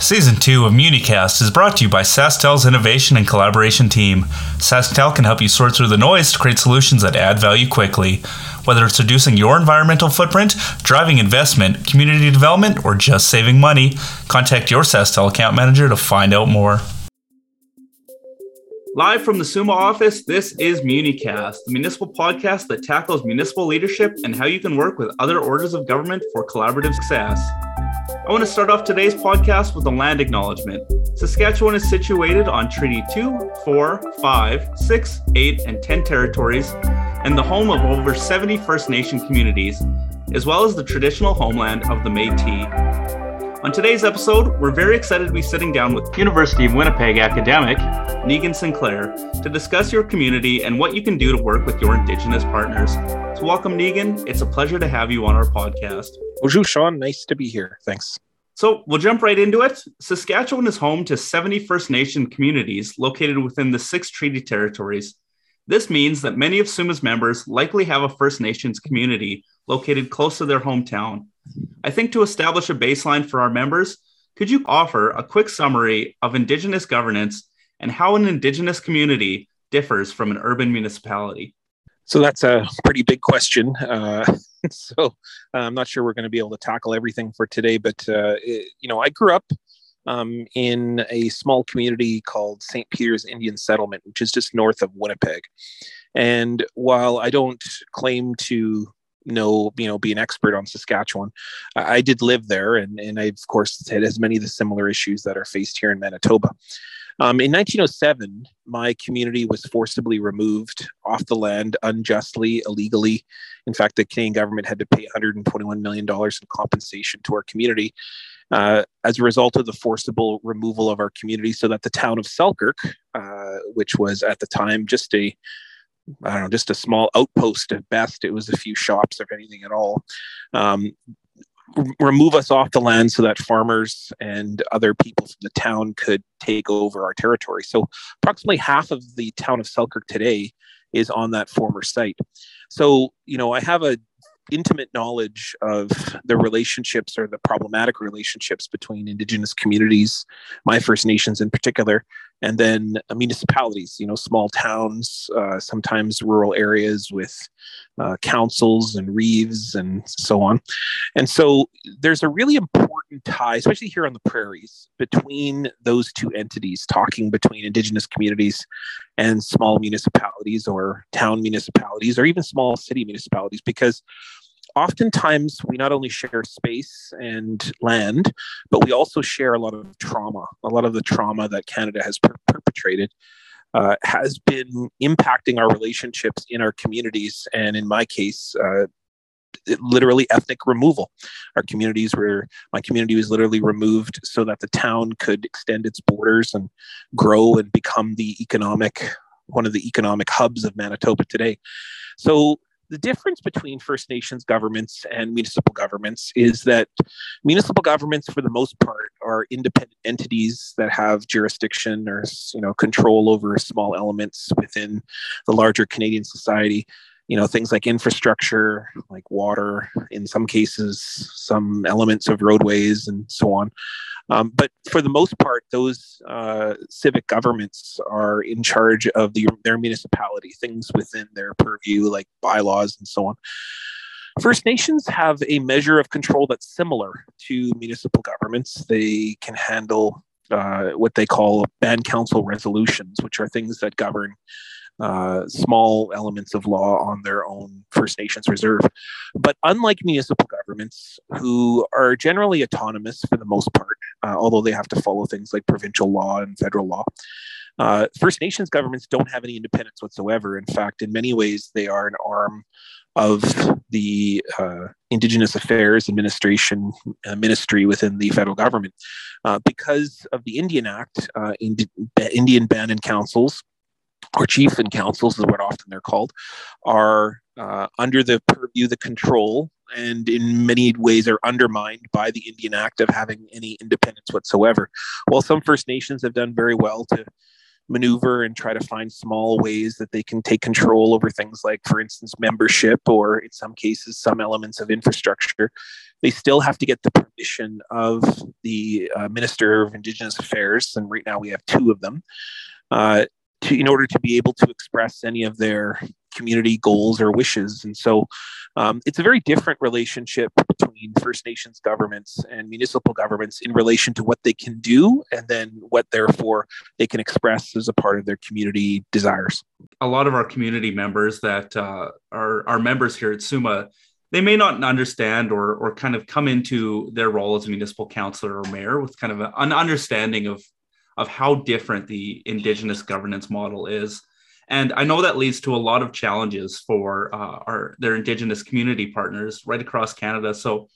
Season 2 of MuniCast is brought to you by SaskTel's Innovation and Collaboration Team. SaskTel can help you sort through the noise to create solutions that add value quickly. Whether it's reducing your environmental footprint, driving investment, community development, or just saving money, contact your SaskTel account manager to find out more. Live from the SUMA office, this is MuniCast, the municipal podcast that tackles municipal leadership and how you can work with other orders of government for collaborative success. I want to start off today's podcast with a land acknowledgement. Saskatchewan is situated on Treaty 2, 4, 5, 6, 8, and 10 territories, and the home of over 70 First Nation communities, as well as the traditional homeland of the Metis. On today's episode, we're very excited to be sitting down with University of Winnipeg academic Niigaan Sinclair to discuss your community and what you can do to work with your Indigenous partners. So, welcome, Niigaan. It's a pleasure to have you on our podcast. Boozhoo, Sean. Nice to be here. Thanks. So we'll jump right into it. Saskatchewan is home to 70 First Nation communities located within the six treaty territories. This means that many of SUMA's members likely have a First Nations community located close to their hometown. I think to establish a baseline for our members, could you offer a quick summary of Indigenous governance and how an Indigenous community differs from an urban municipality? So that's a pretty big question. Uh, so uh, I'm not sure we're going to be able to tackle everything for today, but uh, it, you know, I grew up um, in a small community called St. Peter's Indian Settlement, which is just north of Winnipeg. And while I don't claim to know, you know, be an expert on Saskatchewan, I, did live there, and and I of course had as many of the similar issues that are faced here in Manitoba. Um, in 1907, my community was forcibly removed off the land unjustly, illegally. In fact, the Canadian government had to pay $121 million in compensation to our community uh, as a result of the forcible removal of our community, so that the town of Selkirk, uh, which was at the time just a I don't know, just a small outpost at best. It was a few shops, if anything at all. Um, remove us off the land so that farmers and other people from the town could take over our territory. So, approximately half of the town of Selkirk today is on that former site. So, you know, I have a intimate knowledge of the relationships or the problematic relationships between indigenous communities, my First Nations in particular, and then municipalities, you know, small towns, uh, sometimes rural areas with uh, councils and reeves and so on. And so there's a really important tie, especially here on the prairies, between those two entities, talking between indigenous communities and small municipalities or town municipalities or even small city municipalities, because oftentimes we not only share space and land, but we also share a lot of trauma. A lot of the trauma that Canada has per- perpetrated uh, has been impacting our relationships in our communities. And in my case, uh, literally ethnic removal. Our communities were, my community was literally removed so that the town could extend its borders and grow and become the economic, one of the economic hubs of Manitoba today. So the difference between First Nations governments and municipal governments is that municipal governments, for the most part, are independent entities that have jurisdiction or you know control over small elements within the larger Canadian society. You know things like infrastructure, like water, in some cases, some elements of roadways, and so on. Um, but for the most part, those uh, civic governments are in charge of the, their municipality, things within their purview, like bylaws and so on. First Nations have a measure of control that's similar to municipal governments. They can handle uh, what they call band council resolutions, which are things that govern uh, small elements of law on their own First Nations reserve. But unlike municipal governments, who are generally autonomous for the most part, uh, although they have to follow things like provincial law and federal law, uh, First Nations governments don't have any independence whatsoever. In fact, in many ways, they are an arm of the uh, Indigenous Affairs Administration uh, ministry within the federal government. Uh, because of the Indian Act, uh, Indi- Indian Band and Councils or chief and councils is what often they're called, are uh, under the purview, the control, and in many ways are undermined by the Indian Act of having any independence whatsoever. While some First Nations have done very well to maneuver and try to find small ways that they can take control over things like, for instance, membership or in some cases, some elements of infrastructure. They still have to get the permission of the uh, Minister of Indigenous Affairs, and right now we have two of them, uh, to, in order to be able to express any of their community goals or wishes. And so um, it's a very different relationship between First Nations governments and municipal governments in relation to what they can do and then what, therefore, they can express as a part of their community desires. A lot of our community members that uh, are, are members here at SUMA they may not understand or or kind of come into their role as a municipal councillor or mayor with kind of an understanding of of how different the indigenous governance model is and I know that leads to a lot of challenges for uh, our their Indigenous community partners right across Canada. So,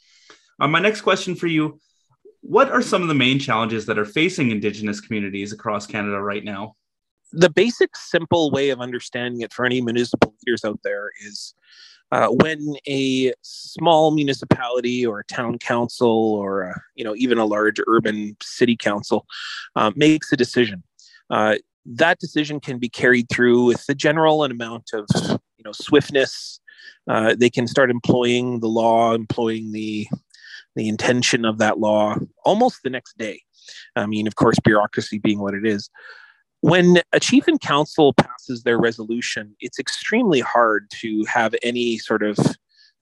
uh, my next question for you: What are some of the main challenges that are facing Indigenous communities across Canada right now? The basic, simple way of understanding it for any municipal leaders out there is uh, when a small municipality or a town council or a, you know even a large urban city council uh, makes a decision. Uh, that decision can be carried through with the general amount of you know swiftness. Uh, they can start employing the law, employing the the intention of that law almost the next day. I mean, of course, bureaucracy being what it is. When a chief and council passes their resolution, it's extremely hard to have any sort of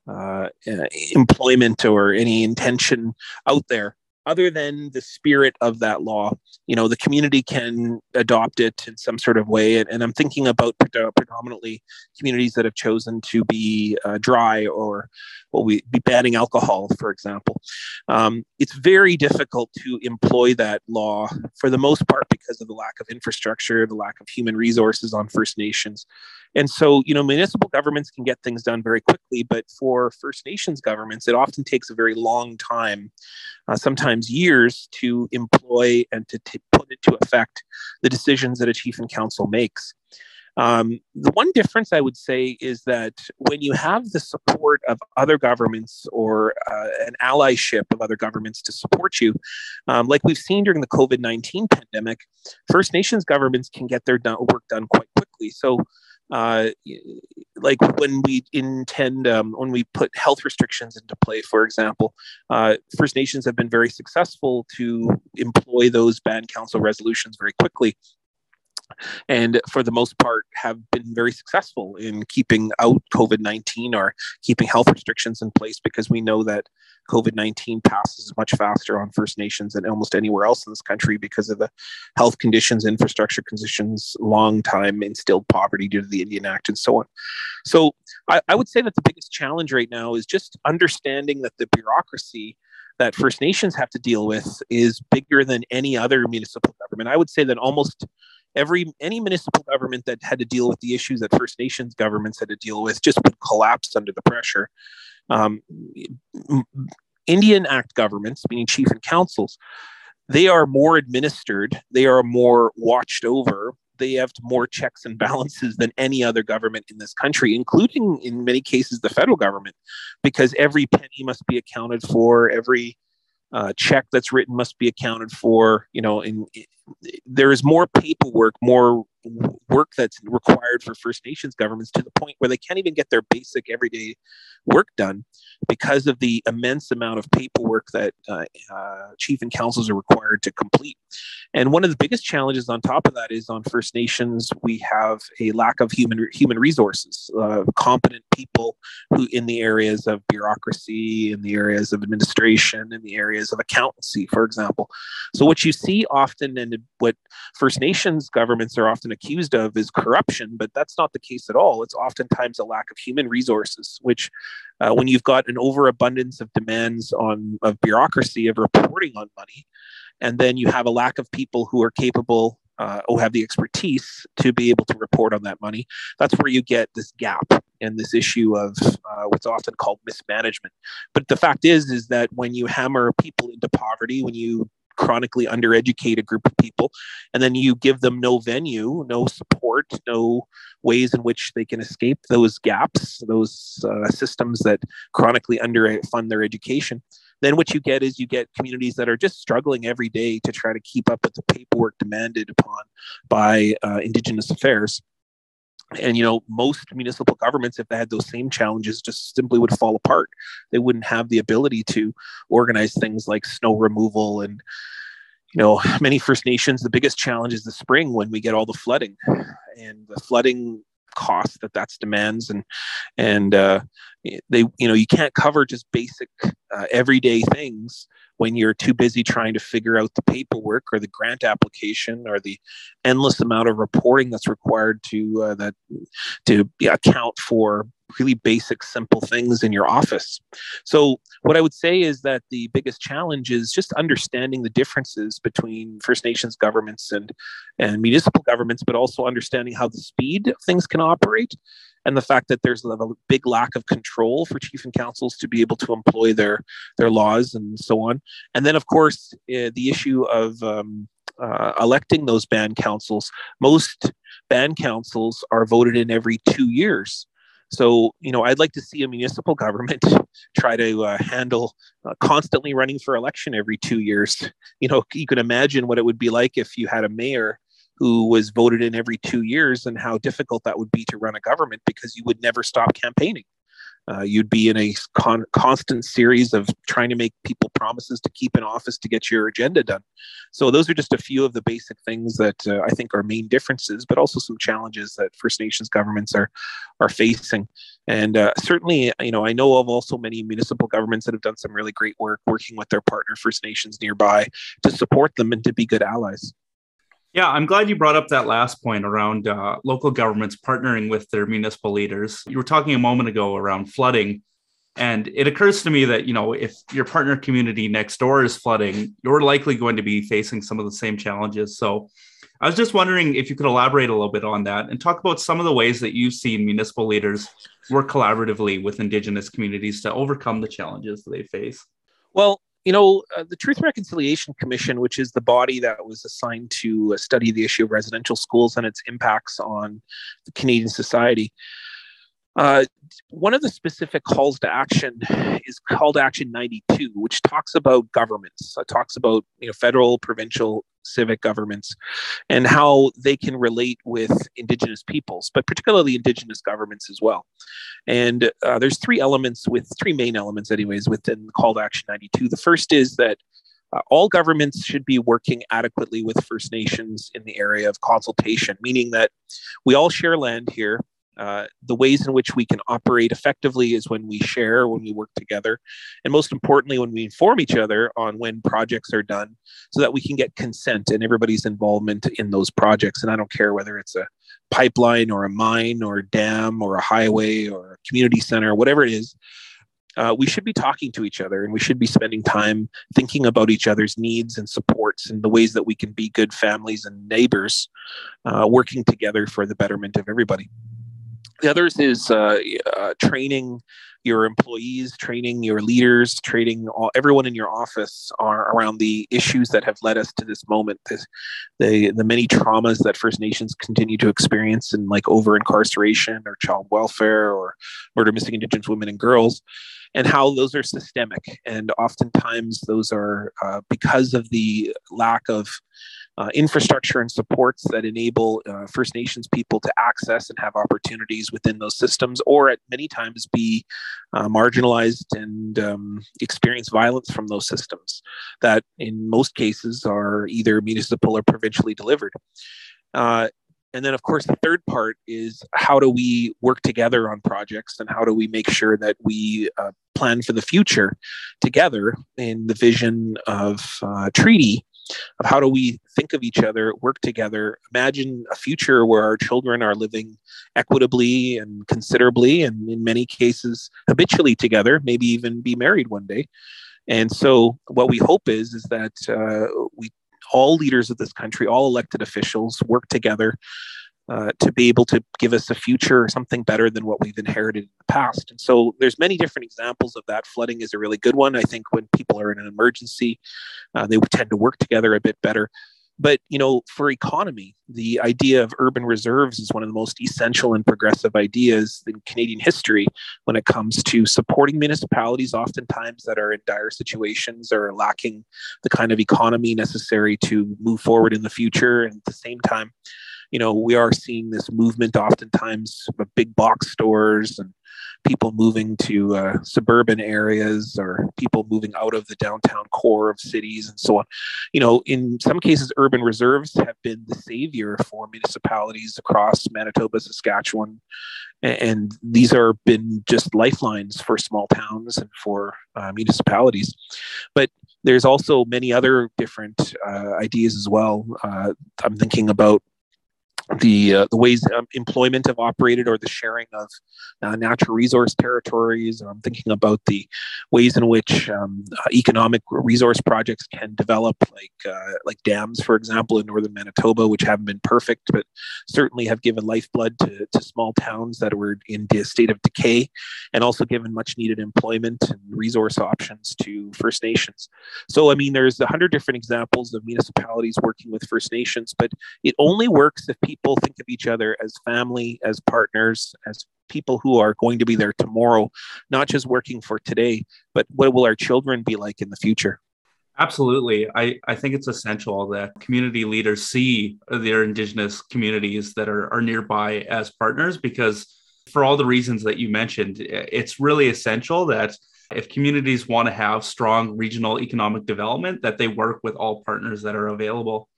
uh, uh employment or any intention out there other than the spirit of that law you know the community can adopt it in some sort of way. And, and i'm thinking about predominantly communities that have chosen to be uh, dry or what we be banning alcohol for example. Um, it's very difficult to employ that law for the most part because of the lack of infrastructure the lack of human resources on first nations. And so, you know, municipal governments can get things done very quickly, but for First Nations governments, it often takes a very long time, uh, sometimes years, to employ and to t- put into effect the decisions that a chief and council makes. Um, the one difference I would say is that when you have the support of other governments or uh, an allyship of other governments to support you, um, like we've seen during the COVID 19 pandemic, First Nations governments can get their done, work done quite quickly. So uh, like when we intend um, when we put health restrictions into play for example uh, first nations have been very successful to employ those band council resolutions very quickly and for the most part have been very successful in keeping out covid-19 or keeping health restrictions in place because we know that COVID 19 passes much faster on First Nations than almost anywhere else in this country because of the health conditions, infrastructure conditions, long time instilled poverty due to the Indian Act, and so on. So I, I would say that the biggest challenge right now is just understanding that the bureaucracy that First Nations have to deal with is bigger than any other municipal government. I would say that almost every any municipal government that had to deal with the issues that First Nations governments had to deal with just would collapse under the pressure. Um, Indian Act governments, meaning chief and councils, they are more administered, they are more watched over, they have more checks and balances than any other government in this country, including in many cases the federal government, because every penny must be accounted for, every uh, check that's written must be accounted for. You know, in, in there is more paperwork, more work that's required for First Nations governments to the point where they can't even get their basic everyday work done because of the immense amount of paperwork that uh, uh, chief and councils are required to complete. And one of the biggest challenges on top of that is on First Nations, we have a lack of human human resources, uh, competent people who in the areas of bureaucracy, in the areas of administration, in the areas of accountancy, for example. So what you see often and what First Nations governments are often accused of is corruption, but that's not the case at all. It's oftentimes a lack of human resources, which uh, when you've got an overabundance of demands on of bureaucracy of reporting on money, and then you have a lack of people who are capable uh, or have the expertise to be able to report on that money, that's where you get this gap and this issue of uh, what's often called mismanagement. But the fact is, is that when you hammer people into poverty, when you chronically undereducated group of people and then you give them no venue no support no ways in which they can escape those gaps those uh, systems that chronically underfund their education then what you get is you get communities that are just struggling every day to try to keep up with the paperwork demanded upon by uh, Indigenous affairs and you know most municipal governments if they had those same challenges just simply would fall apart. They wouldn't have the ability to organize things like snow removal and you know many first nations the biggest challenge is the spring when we get all the flooding. And the flooding cost that that's demands. And and uh, they you know you can't cover just basic uh, everyday things when you're too busy trying to figure out the paperwork or the grant application or the endless amount of reporting that's required to uh, that to account for really basic simple things in your office so what i would say is that the biggest challenge is just understanding the differences between first nations governments and and municipal governments but also understanding how the speed of things can operate and the fact that there's a big lack of control for chief and councils to be able to employ their their laws and so on. And then, of course, uh, the issue of um, uh, electing those band councils. Most band councils are voted in every two years. So, you know, I'd like to see a municipal government try to uh, handle uh, constantly running for election every two years. You know, you can imagine what it would be like if you had a mayor who was voted in every two years and how difficult that would be to run a government because you would never stop campaigning. Uh, you'd be in a con- constant series of trying to make people promises to keep in office to get your agenda done. So those are just a few of the basic things that uh, I think are main differences, but also some challenges that First Nations governments are are facing. And uh, certainly, you know, I know of also many municipal governments that have done some really great work working with their partner First Nations nearby to support them and to be good allies. Yeah, I'm glad you brought up that last point around uh, local governments partnering with their municipal leaders. You were talking a moment ago around flooding. And it occurs to me that, you know, if your partner community next door is flooding, you're likely going to be facing some of the same challenges. So I was just wondering if you could elaborate a little bit on that and talk about some of the ways that you've seen municipal leaders work collaboratively with Indigenous communities to overcome the challenges they face. Well, you know, uh, the Truth and Reconciliation Commission, which is the body that was assigned to uh, study the issue of residential schools and its impacts on the Canadian society, uh, one of the specific calls to action is call to action 92 which talks about governments it talks about you know federal provincial civic governments and how they can relate with indigenous peoples but particularly indigenous governments as well and uh, there's three elements with three main elements anyways within call to action 92 the first is that uh, all governments should be working adequately with First Nations in the area of consultation, meaning that we all share land here. Uh, the ways in which we can operate effectively is when we share, when we work together, and most importantly, when we inform each other on when projects are done so that we can get consent and everybody's involvement in those projects. And I don't care whether it's a pipeline or a mine or a dam or a highway or a community center, whatever it is. Uh, we should be talking to each other and we should be spending time thinking about each other's needs and supports and the ways that we can be good families and neighbors uh, working together for the betterment of everybody. The others is uh, uh, training your employees, training your leaders, training all, everyone in your office are around the issues that have led us to this moment. The, the, the many traumas that First Nations continue to experience, in like over incarceration or child welfare or murder, missing Indigenous women and girls and how those are systemic. And oftentimes, those are uh, because of the lack of uh, infrastructure and supports that enable uh, First Nations people to access and have opportunities within those systems, or at many times be uh, marginalized and um, experience violence from those systems that, in most cases, are either municipal or provincially delivered. Uh, and then, of course, the third part is how do we work together on projects and how do we make sure that we uh, plan for the future together in the vision of uh, treaty of how do we think of each other, work together, imagine a future where our children are living equitably and considerably, and in many cases, habitually together, maybe even be married one day. And so, what we hope is is that uh, we all leaders of this country, all elected officials, work together uh, to be able to give us a future something better than what we've inherited in the past. And so there's many different examples of that. Flooding is a really good one. I think when people are in an emergency uh, they tend to work together a bit better. But you know, for economy, the idea of urban reserves is one of the most essential and progressive ideas in Canadian history when it comes to supporting municipalities, oftentimes that are in dire situations or lacking the kind of economy necessary to move forward in the future. And at the same time, you know, we are seeing this movement oftentimes of big box stores and people moving to uh, suburban areas or people moving out of the downtown core of cities and so on. You know, in some cases, urban reserves have been the savior for municipalities across Manitoba, Saskatchewan, and these are been just lifelines for small towns and for uh, municipalities. But there's also many other different uh, ideas as well. Uh, I'm thinking about the uh, the ways um, employment have operated or the sharing of uh, natural resource territories. I'm thinking about the ways in which um, uh, economic resource projects can develop, like uh, like dams, for example, in northern Manitoba, which haven't been perfect, but certainly have given lifeblood to, to small towns that were in a state of decay, and also given much needed employment and resource options to First Nations. So, I mean, there's a hundred different examples of municipalities working with First Nations, but it only works if people people think of each other as family, as partners, as people who are going to be there tomorrow, not just working for today, but what will our children be like in the future? Absolutely. I, I think it's essential that community leaders see their Indigenous communities that are, are nearby as partners because, for all the reasons that you mentioned, it's really essential that if communities want to have strong regional economic development, that they work with all partners that are available.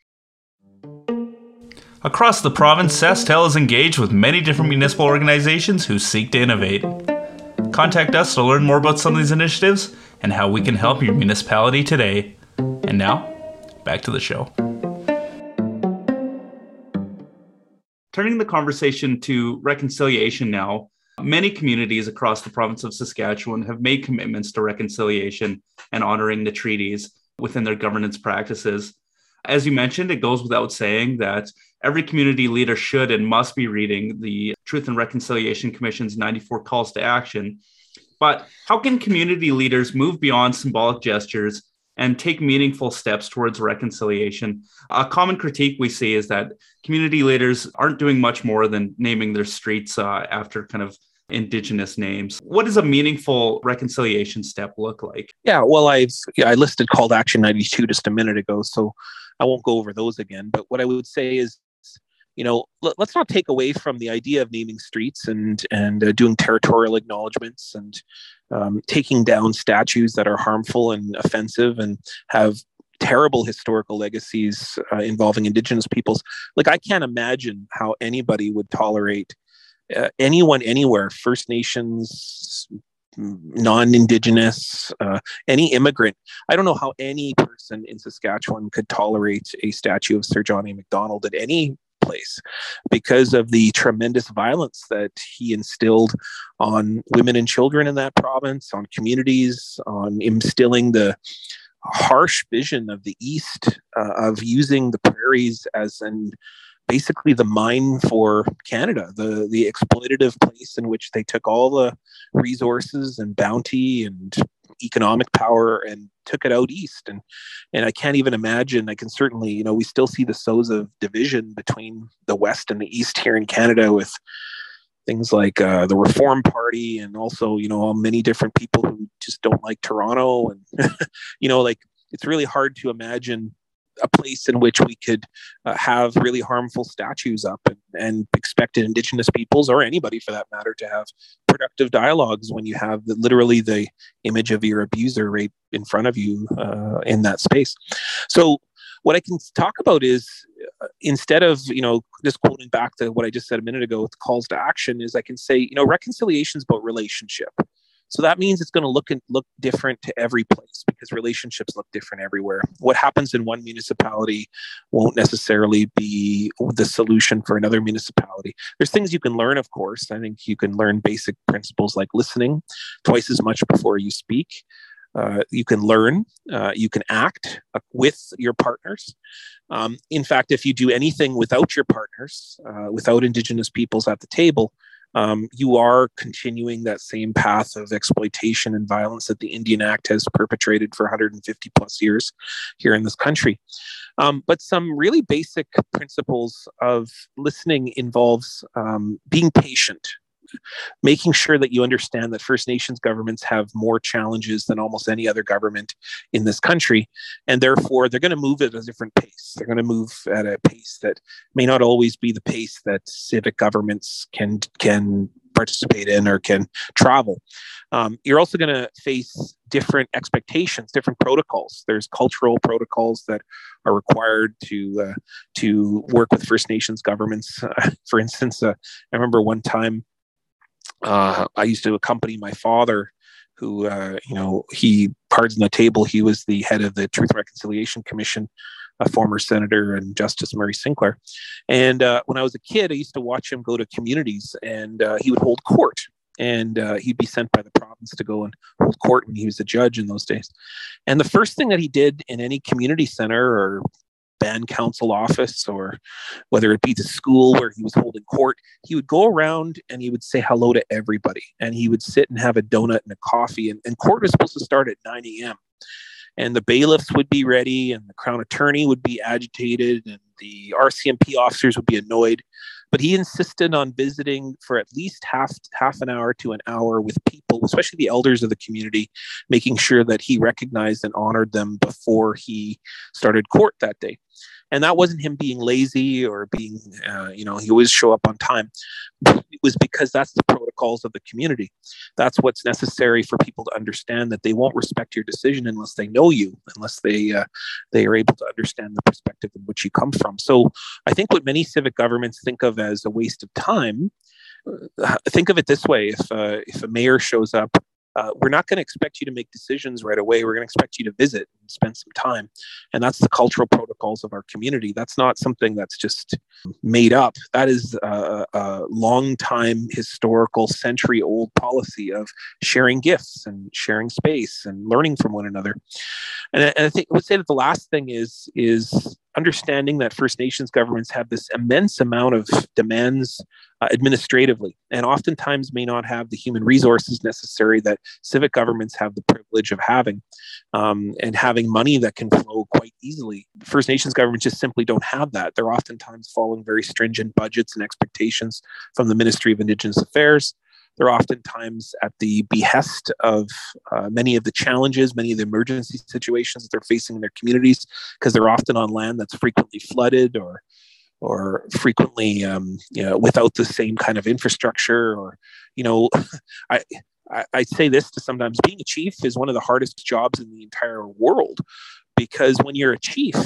Across the province, SaskTel is engaged with many different municipal organizations who seek to innovate. Contact us to learn more about some of these initiatives and how we can help your municipality today. And now, back to the show. Turning the conversation to reconciliation now, many communities across the province of Saskatchewan have made commitments to reconciliation and honoring the treaties within their governance practices. As you mentioned, it goes without saying that every community leader should and must be reading the Truth and Reconciliation Commission's 94 calls to action. But how can community leaders move beyond symbolic gestures and take meaningful steps towards reconciliation? A common critique we see is that community leaders aren't doing much more than naming their streets uh, after kind of indigenous names what does a meaningful reconciliation step look like yeah well i've yeah, i listed call to action 92 just a minute ago so i won't go over those again but what i would say is you know, let, us not take away from the idea of naming streets and and uh, doing territorial acknowledgments and um, taking down statues that are harmful and offensive and have terrible historical legacies uh, involving indigenous peoples. Like I can't imagine how anybody would tolerate uh, anyone anywhere, First Nations, non-indigenous uh, any immigrant. I don't know how any person in saskatchewan could tolerate a statue of sir john a macdonald at any place because of the tremendous violence that he instilled on women and children in that province, on communities, on instilling the harsh vision of the East uh, of using the prairies as an basically the mine for Canada, the the exploitative place in which they took all the resources and bounty and economic power and took it out east. And and I can't even imagine I can certainly you know we still see the sows of division between the west and the east here in Canada with things like uh, the Reform Party and also you know many different people who just don't like Toronto and you know like it's really hard to imagine a place in which we could uh, have really harmful statues up and, and expected indigenous peoples or anybody for that matter to have productive dialogues when you have the, literally the image of your abuser right in front of you uh, in that space. So what i can talk about is uh, instead of you know just quoting back to what i just said a minute ago with calls to action is i can say you know reconciliation is about relationship so that means it's going to look and look different to every place because relationships look different everywhere. What happens in one municipality won't necessarily be the solution for another municipality. There's things you can learn, of course. I think you can learn basic principles like listening twice as much before you speak. Uh, you can learn, uh, you can act uh, with your partners. Um, in fact, if you do anything without your partners, uh, without Indigenous peoples at the table, um, you are continuing that same path of exploitation and violence that the Indian Act has perpetrated for 150 plus years here in this country. Um, but some really basic principles of listening involves um, being patient making sure that you understand that First Nations governments have more challenges than almost any other government in this country. And therefore, they're going to move at a different pace. They're going to move at a pace that may not always be the pace that civic governments can, can participate in or can travel. Um, you're also going to face different expectations, different protocols. There's cultural protocols that are required to uh, to work with First Nations governments. Uh, for instance, uh, I remember one time uh, I used to accompany my father, who, uh, you know, he, pardon the table, he was the head of the Truth Reconciliation Commission, a former senator and Justice Murray Sinclair. And uh, when I was a kid, I used to watch him go to communities and uh, he would hold court. And uh, he'd be sent by the province to go and hold court and he was a judge in those days. And the first thing that he did in any community center or band council office or whether it be the school where he was holding court, he would go around and he would say hello to everybody. And he would sit and have a donut and a coffee. And, and court was supposed to start at 9 a.m. And the bailiffs would be ready, and the crown attorney would be agitated, and the RCMP officers would be annoyed but he insisted on visiting for at least half half an hour to an hour with people especially the elders of the community making sure that he recognized and honored them before he started court that day and that wasn't him being lazy or being uh, you know he always show up on time. It was because that's the protocols of the community. That's what's necessary for people to understand that they won't respect your decision unless they know you unless they uh, they are able to understand the perspective in which you come from. So i think what many civic governments think of as a waste of time uh, think of it this way. If uh, if a mayor shows up uh, we're not going to expect you to make decisions right away. We're going to expect you to visit and spend some time. And that's the cultural protocols of our community. That's not something that's just made up. That is a, a long time historical, century old policy of sharing gifts and sharing space and learning from one another. And, and I think I would say that the last thing is is understanding that First Nations governments have this immense amount of demands uh, administratively and oftentimes may not have the human resources necessary that civic governments have the privilege of having um, and having money that can flow quite easily. First Nations governments just simply don't have that. They're oftentimes following very stringent budgets and expectations from the Ministry of Indigenous Affairs. They're oftentimes at the behest of uh, many of the challenges, many of the emergency situations that they're facing in their communities, because they're often on land that's frequently flooded or or frequently um, you know, without the same kind of infrastructure or you know I, I i say this to sometimes being a chief is one of the hardest jobs in the entire world because when you're a chief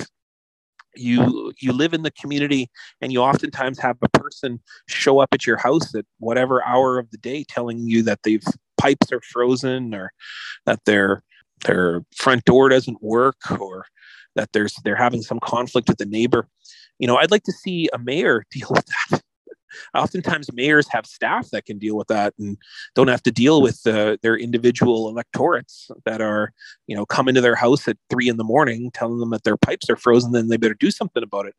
you you live in the community and you oftentimes have a person show up at your house at whatever hour of the day telling you that they've pipes are frozen or that their their front door doesn't work or that there's they're having some conflict with the neighbor. You know i'd like to see a mayor deal with that oftentimes mayors have staff that can deal with that and don't have to deal with uh, their individual electorates that are you know come into their house at three in the morning telling them that their pipes are frozen then they better do something about it.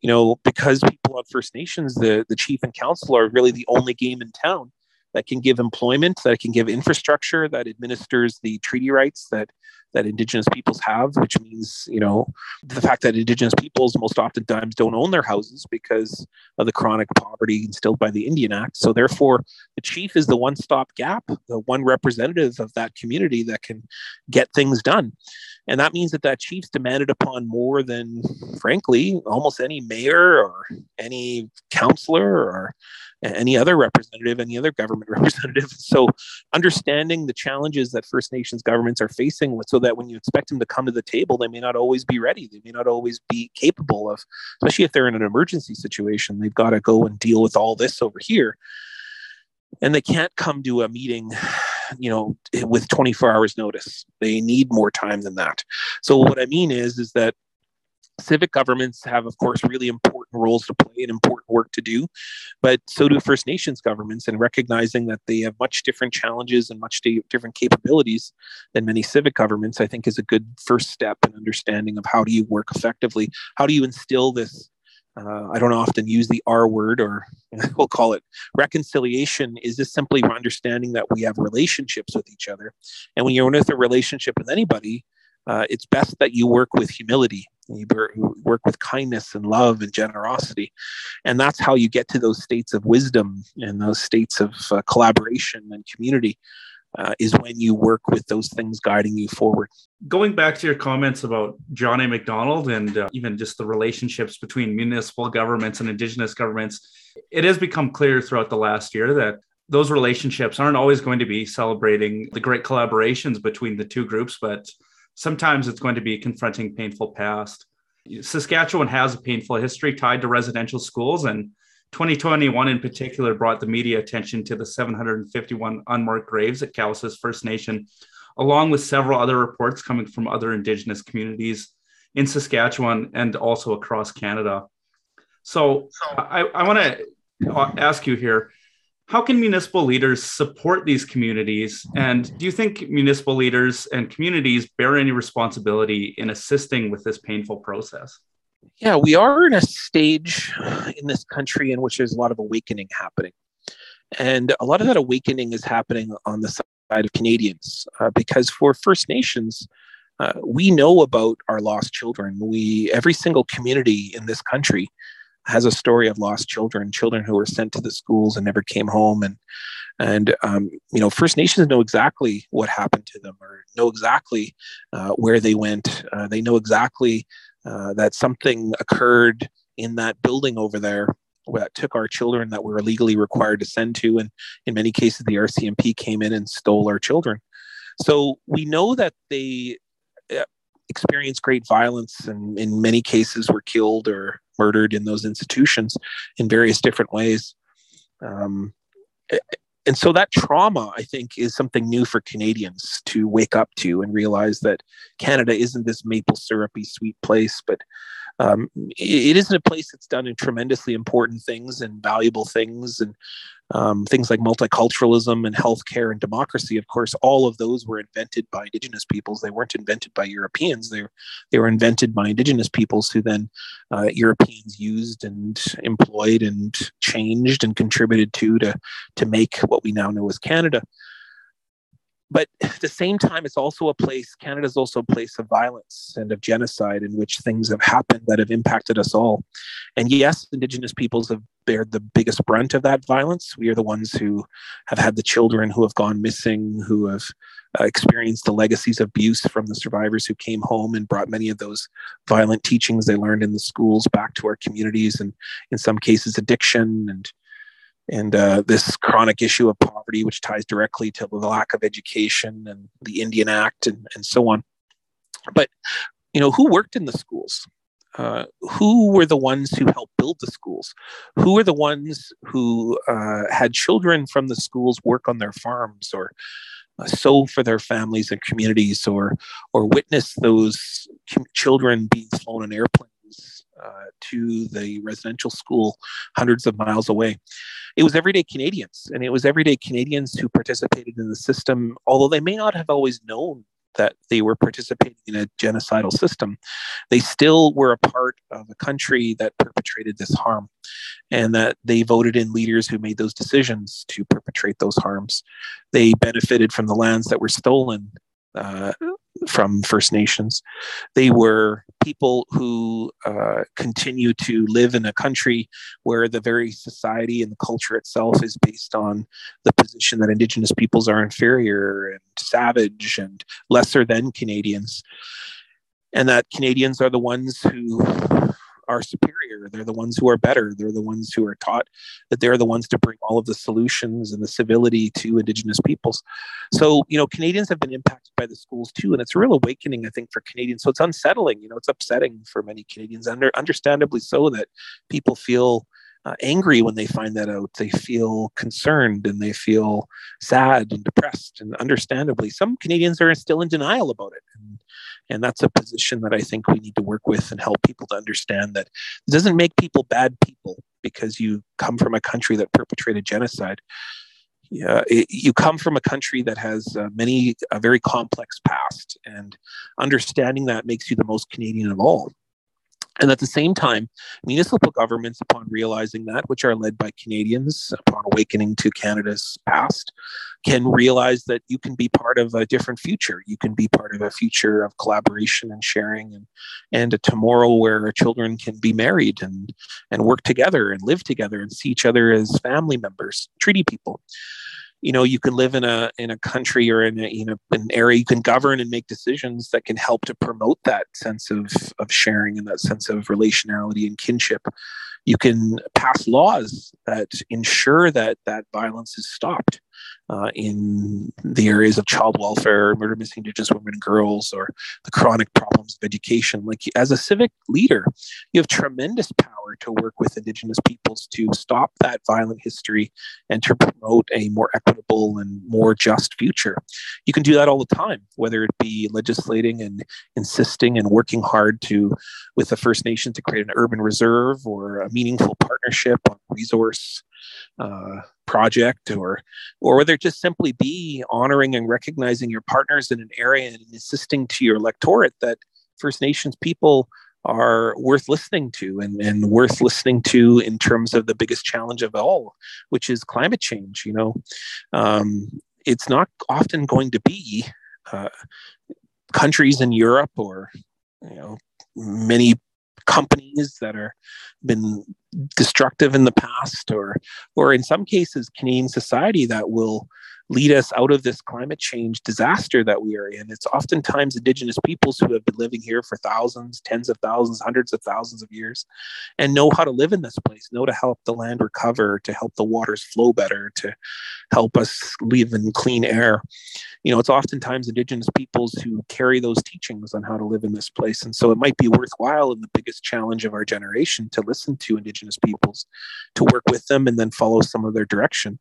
You know because people on first nations the, the chief and council are really the only game in town that can give employment that can give infrastructure that administers the treaty rights that that indigenous peoples have which means you know the fact that indigenous peoples most oftentimes don't own their houses because of the chronic poverty instilled by the indian act. So therefore the chief is the one stop gap the one representative of that community that can get things done and that means that that chief's demanded upon more than frankly almost any mayor or any counselor or any other representative, any other government representative. So, understanding the challenges that First Nations governments are facing, so that when you expect them to come to the table, they may not always be ready. They may not always be capable of, especially if they're in an emergency situation. They've got to go and deal with all this over here, and they can't come to a meeting you know with 24 hours notice they need more time than that so what i mean is is that civic governments have, of course, really important roles to play and important work to do, but so do First Nations governments. And recognizing that they have much different challenges and much different capabilities than many civic governments, I think, is a good first step in understanding of how do you work effectively. How do you instill this uh, I don't often use the R word, or we'll call it reconciliation, is just simply understanding that we have relationships with each other. And when you're in a relationship with anybody, uh, it's best that you work with humility, you work with kindness and love and generosity. And that's how you get to those states of wisdom and those states of uh, collaboration and community uh, is when you work with those things guiding you forward. Going back to your comments about John A. Macdonald and uh, even just the relationships between municipal governments and Indigenous governments, it has become clear throughout the last year that those relationships aren't always going to be celebrating the great collaborations between the two groups, but sometimes it's going to be confronting painful past. Saskatchewan has a painful history tied to residential schools and 2021 in particular brought the media attention to the 751 unmarked graves at Cowessess First Nation, along with several other reports coming from other Indigenous communities in Saskatchewan and also across Canada. So I, I want to ask you here how can municipal leaders support these communities? And do you think municipal leaders and communities bear any responsibility in assisting with this painful process? Yeah, we are in a stage in this country in which there's a lot of awakening happening. And a lot of that awakening is happening on the side of Canadians uh, because for First Nations, uh, we know about our lost children. We every single community in this country has a story of lost children, children who were sent to the schools and never came home, and and um, you know First Nations know exactly what happened to them, or know exactly uh, where they went. Uh, they know exactly uh, that something occurred in that building over there that took our children that we were legally required to send to. And in many cases, the RCMP came in and stole our children. So we know that they uh, experienced great violence and in many cases were killed or murdered in those institutions in various different ways. Um, and so that trauma, I think, is something new for Canadians to wake up to and realize that Canada isn't this maple syrupy sweet place, but um, it, it isn't a place that's done in tremendously important things and valuable things and um, things like multiculturalism and healthcare and democracy. Of course, all of those were invented by Indigenous peoples. They weren't invented by Europeans. They were, they were invented by Indigenous peoples who then uh, Europeans used and employed and changed and contributed to to to make what we now know as Canada but at the same time, it's also a place, Canada is also a place of violence and of genocide in which things have happened that have impacted us all. And yes, Indigenous peoples have bared the biggest brunt of that violence. We are the ones who have had the children who have gone missing, who have uh, experienced the legacies of abuse from the survivors who came home and brought many of those violent teachings they learned in the schools back to our communities, and in some cases, addiction and and uh, this chronic issue of poverty, which ties directly to the lack of education and the Indian Act and, and so on. But, you know, who worked in the schools? Uh, who were the ones who helped build the schools? Who were the ones who uh, had children from the schools work on their farms or uh, sew for their families and communities or, or witness those children being flown in airplanes uh, to the residential school hundreds of miles away. It was everyday Canadians, and it was everyday Canadians who participated in the system, although they may not have always known that they were participating in a genocidal system, they still were a part of a country that perpetrated this harm and that they voted in leaders who made those decisions to perpetrate those harms. They benefited from the lands that were stolen uh, from First Nations. They were people who uh, continue to live in a country where the very society and the culture itself is based on the position that Indigenous peoples are inferior and savage and lesser than Canadians. And that Canadians are the ones who are superior. They're the ones who are better. They're the ones who are taught that they're the ones to bring all of the solutions and the civility to Indigenous peoples. So, you know, Canadians have been impacted by the schools too, and it's a real awakening, I think, for Canadians. So it's unsettling. You know, it's upsetting for many Canadians, under understandably so, that people feel. Uh, angry when they find that out. They feel concerned and they feel sad and depressed. And understandably, some Canadians are still in denial about it. And and that's a position that I think we need to work with and help people to understand that it doesn't make people bad people because you come from a country that perpetrated genocide. Yeah, it, you come from a country that has uh, many a very complex past, and understanding that makes you the most Canadian of all. And at the same time, municipal governments, upon realizing that, which are led by Canadians upon awakening to Canada's past, can realize that you can be part of a different future. You can be part of a future of collaboration and sharing and, and a tomorrow where children can be married and, and work together and live together and see each other as family members, treaty people you know you can live in a in a country or in a you know an area you can govern and make decisions that can help to promote that sense of of sharing and that sense of relationality and kinship. You can pass laws that ensure that that violence is stopped uh, in the areas of child welfare, murder missing Indigenous women and girls, or the chronic problems of education. Like as a civic leader, you have tremendous power to work with Indigenous peoples to stop that violent history and to promote a more equitable and more just future. You can do that all the time, whether it be legislating and insisting and working hard to, with the First Nation, to create an urban reserve or a meaningful partnership on resource uh, project or or whether it just simply be honoring and recognizing your partners in an area and insisting to your electorate that First Nations people are worth listening to and, and worth listening to in terms of the biggest challenge of all, which is climate change. You know, um, it's not often going to be uh, countries in Europe or you know many companies that are been destructive in the past or or in some cases Canadian society that will lead us out of this climate change disaster that we are in. It's oftentimes indigenous peoples who have been living here for thousands, tens of thousands, hundreds of thousands of years and know how to live in this place, know to help the land recover, to help the waters flow better, to help us live in clean air. You know, it's oftentimes indigenous peoples who carry those teachings on how to live in this place. And so it might be worthwhile in the biggest challenge of our generation to listen to indigenous peoples, to work with them and then follow some of their direction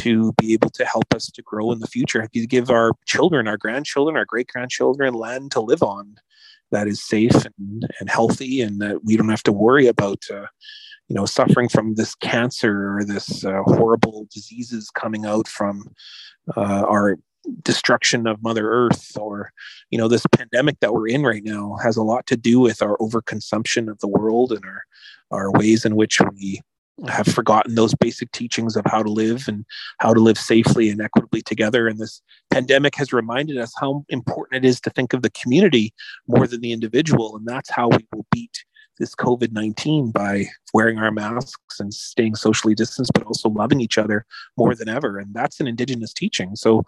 to be able to help us to grow in the future. To give our children, our grandchildren, our great grandchildren land to live on that is safe and, and healthy, and that we don't have to worry about, uh, you know, suffering from this cancer or this uh, horrible diseases coming out from uh, our destruction of Mother Earth or, you know, this pandemic that we're in right now has a lot to do with our overconsumption of the world and our our ways in which we have forgotten those basic teachings of how to live and how to live safely and equitably together. And this pandemic has reminded us how important it is to think of the community more than the individual. And that's how we will beat this COVID 19 by wearing our masks and staying socially distanced, but also loving each other more than ever. And that's an Indigenous teaching. So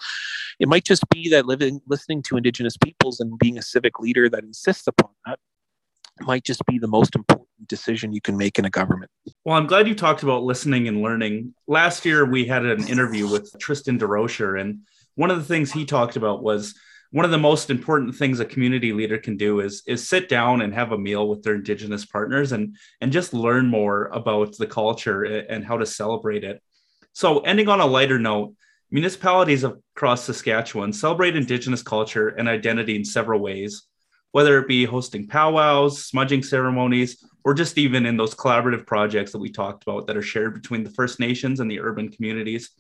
it might just be that living, listening to Indigenous peoples and being a civic leader that insists upon that might just be the most important decision you can make in a government. Well, I'm glad you talked about listening and learning. Last year, we had an interview with Tristen Durocher, and one of the things he talked about was one of the most important things a community leader can do is is sit down and have a meal with their indigenous partners and and just learn more about the culture and how to celebrate it. So, ending on a lighter note, municipalities across Saskatchewan celebrate indigenous culture and identity in several ways whether it be hosting powwows, smudging ceremonies, or just even in those collaborative projects that we talked about that are shared between the First Nations and the urban communities.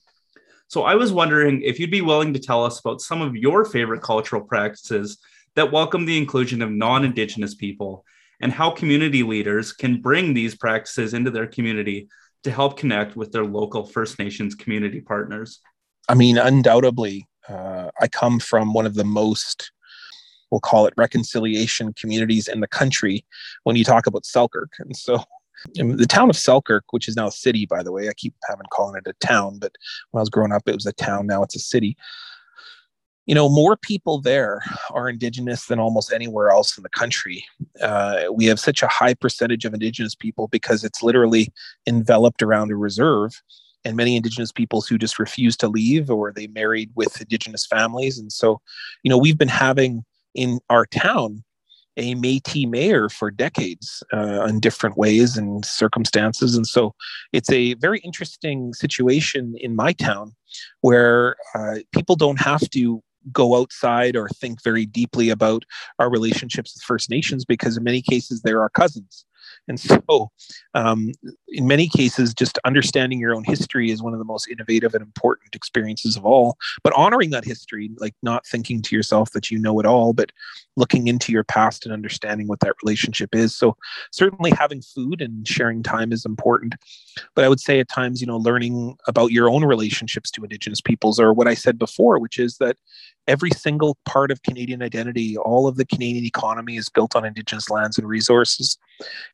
So I was wondering if you'd be willing to tell us about some of your favorite cultural practices that welcome the inclusion of non Indigenous people and how community leaders can bring these practices into their community to help connect with their local First Nations community partners. I mean, undoubtedly, uh, I come from one of the most we'll call it reconciliation communities in the country when you talk about Selkirk. And so the town of Selkirk, which is now a city, by the way, I keep having calling it a town, but when I was growing up, it was a town. Now it's a city. You know, more people there are Indigenous than almost anywhere else in the country. Uh, we have such a high percentage of Indigenous people because it's literally enveloped around a reserve and many indigenous peoples who just refuse to leave or they married with indigenous families and so you know we've been having in our town a Métis mayor for decades uh, in different ways and circumstances. And so it's a very interesting situation in my town where uh, people don't have to go outside or think very deeply about our relationships with First Nations because in many cases they're our cousins. And so, um, in many cases, just understanding your own history is one of the most innovative and important experiences of all. But honoring that history, like not thinking to yourself that you know it all, but looking into your past and understanding what that relationship is. So, certainly having food and sharing time is important. But I would say at times, you know, learning about your own relationships to Indigenous peoples, or what I said before, which is that every single part of Canadian identity, all of the Canadian economy is built on Indigenous lands and resources.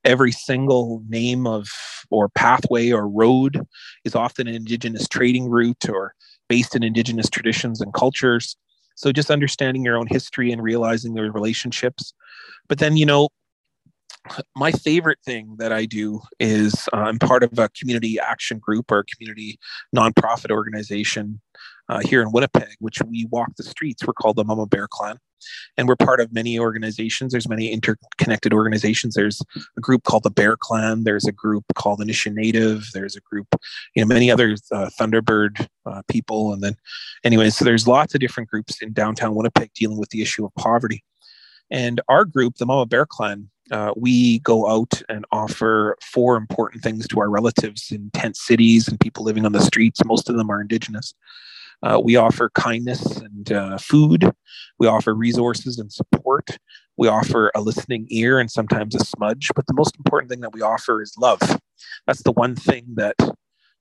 Every single name of or pathway or road is often an Indigenous trading route or based in Indigenous traditions and cultures. So just understanding your own history and realizing their relationships. But then, you know, my favorite thing that I do is uh, I'm part of a community action group or community nonprofit organization uh, here in Winnipeg, which we walk the streets. We're called the Mama Bear Clan, and we're part of many organizations. There's many interconnected organizations. There's a group called the Bear Clan. There's a group called Inisha Native. There's a group, you know, many other uh, Thunderbird uh, people, and then, anyway, so there's lots of different groups in downtown Winnipeg dealing with the issue of poverty. And our group, the Mama Bear Clan, uh, we go out and offer four important things to our relatives in tent cities and people living on the streets. Most of them are Indigenous. Uh, we offer kindness and uh, food. We offer resources and support. We offer a listening ear and sometimes a smudge. But the most important thing that we offer is love. That's the one thing that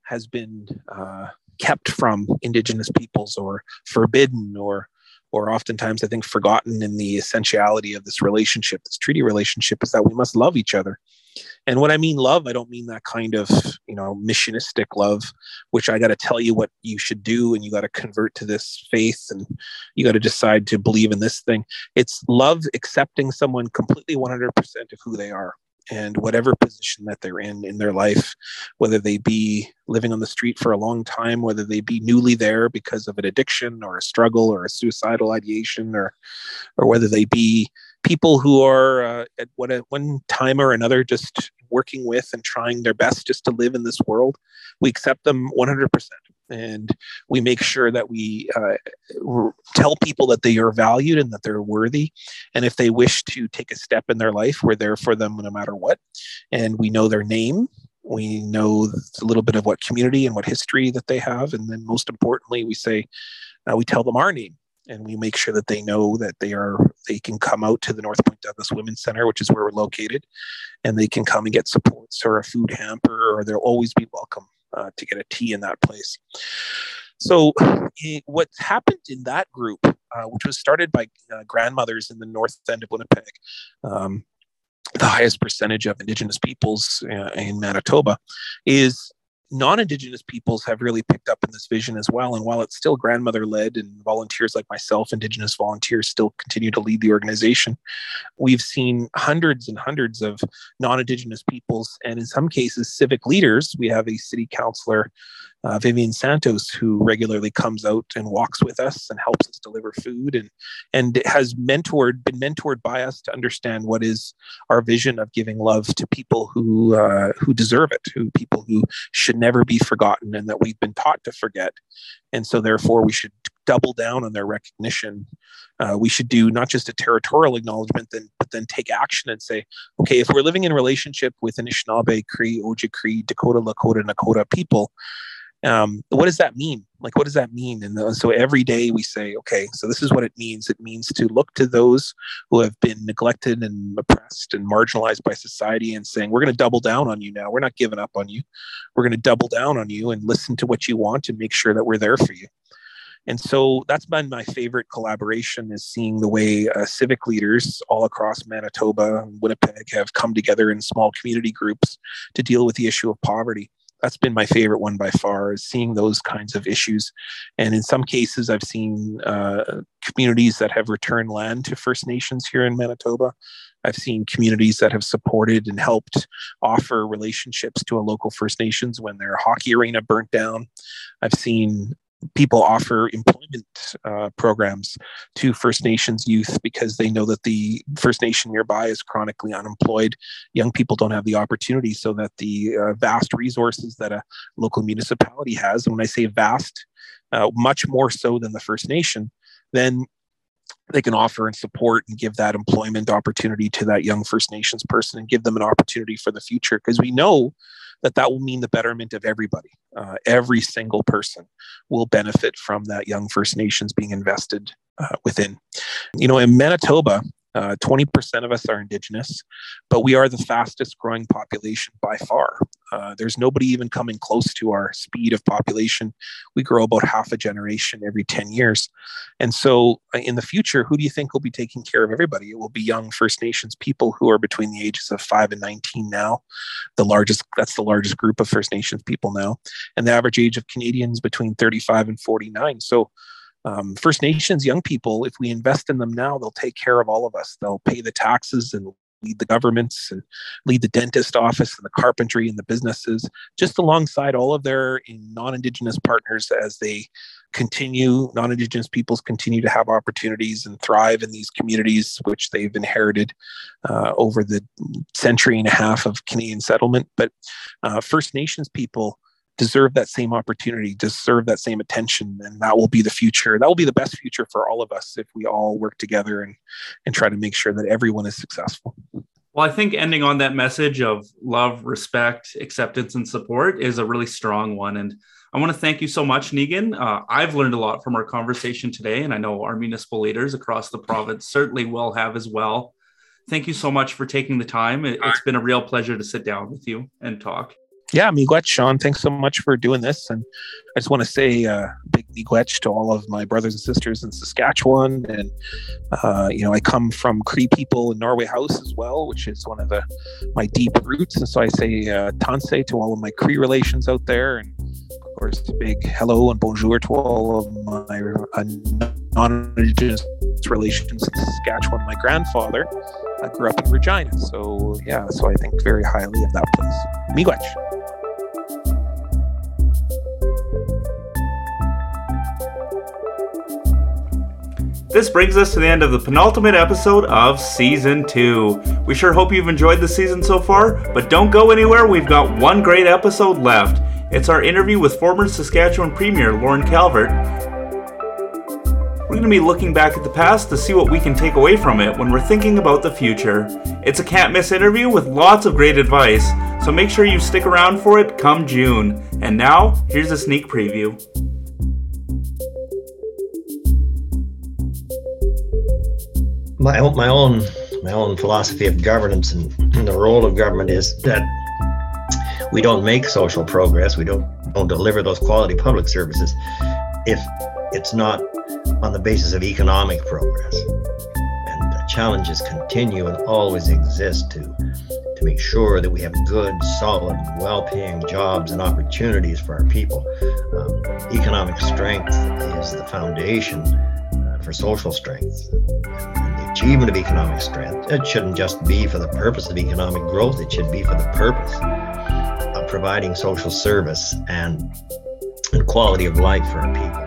has been uh, kept from Indigenous peoples or forbidden or or oftentimes I think forgotten in the essentiality of this relationship, this treaty relationship, is that we must love each other. And when I mean love, I don't mean that kind of, you know, missionistic love, which I got to tell you what you should do and you got to convert to this faith and you got to decide to believe in this thing. It's love accepting someone completely 100% of who they are and whatever position that they're in in their life, whether they be living on the street for a long time, whether they be newly there because of an addiction or a struggle or a suicidal ideation, or or whether they be people who are uh, at what at one time or another just working with and trying their best just to live in this world, we accept them 100% and we make sure that we uh, tell people that they are valued and that they're worthy. And if they wish to take a step in their life we're there for them no matter what. And we know their name. We know a little bit of what community and what history that they have. And then most importantly we say uh, we tell them our name. And we make sure that they know that they are they can come out to the north point douglas women's center which is where we're located. And they can come and get supports or a food hamper or they'll always be welcome uh, to get a tea in that place. So, what happened in that group, uh, which was started by uh, grandmothers in the north end of Winnipeg, um, the highest percentage of Indigenous peoples uh, in Manitoba, is non-indigenous peoples have really picked up in this vision as well. And while it's still grandmother led and volunteers like myself indigenous volunteers still continue to lead the organization we've seen hundreds and hundreds of non-indigenous peoples and in some cases civic leaders. We have a city councilor uh, Vivian Santos, who regularly comes out and walks with us and helps us deliver food and and has mentored, been mentored by us to understand what is our vision of giving love to people who uh, who deserve it, who people who should never be forgotten and that we've been taught to forget, and so therefore we should double down on their recognition. Uh, we should do not just a territorial acknowledgement, then but then take action and say, okay, if we're living in relationship with Anishinaabe, Cree, Ojibwe, Dakota, Lakota, Nakota people, um, what does that mean? Like what does that mean? And uh, so every day we say okay so this is what it means. It means to look to those who have been neglected and oppressed and marginalized by society and saying we're going to double down on you now. We're not giving up on you. We're going to double down on you and listen to what you want and make sure that we're there for you. And so that's been my favorite collaboration is seeing the way uh, civic leaders all across manitoba and winnipeg have come together in small community groups to deal with the issue of poverty that's been my favorite one by far is seeing those kinds of issues. And in some cases i've seen uh, communities that have returned land to first nations here in manitoba. I've seen communities that have supported and helped offer relationships to a local first nations when their hockey arena burnt down. I've seen people offer employment uh, programs to First Nations youth because they know that the First Nation nearby is chronically unemployed. Young people don't have the opportunity, so that the uh, vast resources that a local municipality has, and when I say vast, uh, much more so than the First Nation, then they can offer and support and give that employment opportunity to that young First Nations person and give them an opportunity for the future because we know that that will mean the betterment of everybody. Uh, every single person will benefit from that young First Nations being invested uh, within. You know, in Manitoba, uh, 20% of us are Indigenous, but we are the fastest growing population by far. Uh, there's nobody even coming close to our speed of population. We grow about half a generation every 10 years. And so, uh, in the future, who do you think will be taking care of everybody? It will be young First Nations people who are between the ages of 5 and 19 now. The largest, that's the largest group of First Nations people now. And the average age of Canadians between 35 and 49. So, um, First Nations young people, if we invest in them now, they'll take care of all of us. They'll pay the taxes and lead the governments and lead the dentist office and the carpentry and the businesses, just alongside all of their non-Indigenous partners as they continue, non-Indigenous peoples continue to have opportunities and thrive in these communities which they've inherited uh, over the century and a half of Canadian settlement. But uh, First Nations people deserve that same opportunity, deserve that same attention, and that will be the future. That will be the best future for all of us if we all work together and and try to make sure that everyone is successful. Well, I think ending on that message of love, respect, acceptance, and support is a really strong one. And I want to thank you so much, Niigaan. Uh, I've learned a lot from our conversation today, and I know our municipal leaders across the province certainly will have as well. Thank you so much for taking the time. It, has been a real pleasure to sit down with you and talk yeah, miigwech, Sean. Thanks so much for doing this. And I just want to say uh, big miigwech to all of my brothers and sisters in Saskatchewan. And, uh, you know, I come from Cree people in Norway House as well, which is one of the my deep roots. And so I say uh, tanse to all of my Cree relations out there. And, of course, big hello and bonjour to all of my uh, non-Indigenous relations in Saskatchewan. My grandfather uh, grew up in Regina. So, yeah, so I think very highly of that place. Miigwech. This brings us to the end of the penultimate episode of season two. We sure hope you've enjoyed the season so far, but don't go anywhere, we've got one great episode left. It's our interview with former Saskatchewan Premier Lorne Calvert. We're going to be looking back at the past to see what we can take away from it when we're thinking about the future. It's a can't miss interview with lots of great advice, so make sure you stick around for it come June. And now, here's a sneak preview. my own my own my own philosophy of governance and, and the role of government is that we don't make social progress, we don't don't deliver those quality public services if it's not on the basis of economic progress. And the challenges continue and always exist to to make sure that we have good, solid, well-paying jobs and opportunities for our people. Um, economic strength is the foundation uh, for social strength And the achievement of economic strength. It shouldn't just be for the purpose of economic growth, it should be for the purpose of providing social service and, and quality of life for our people.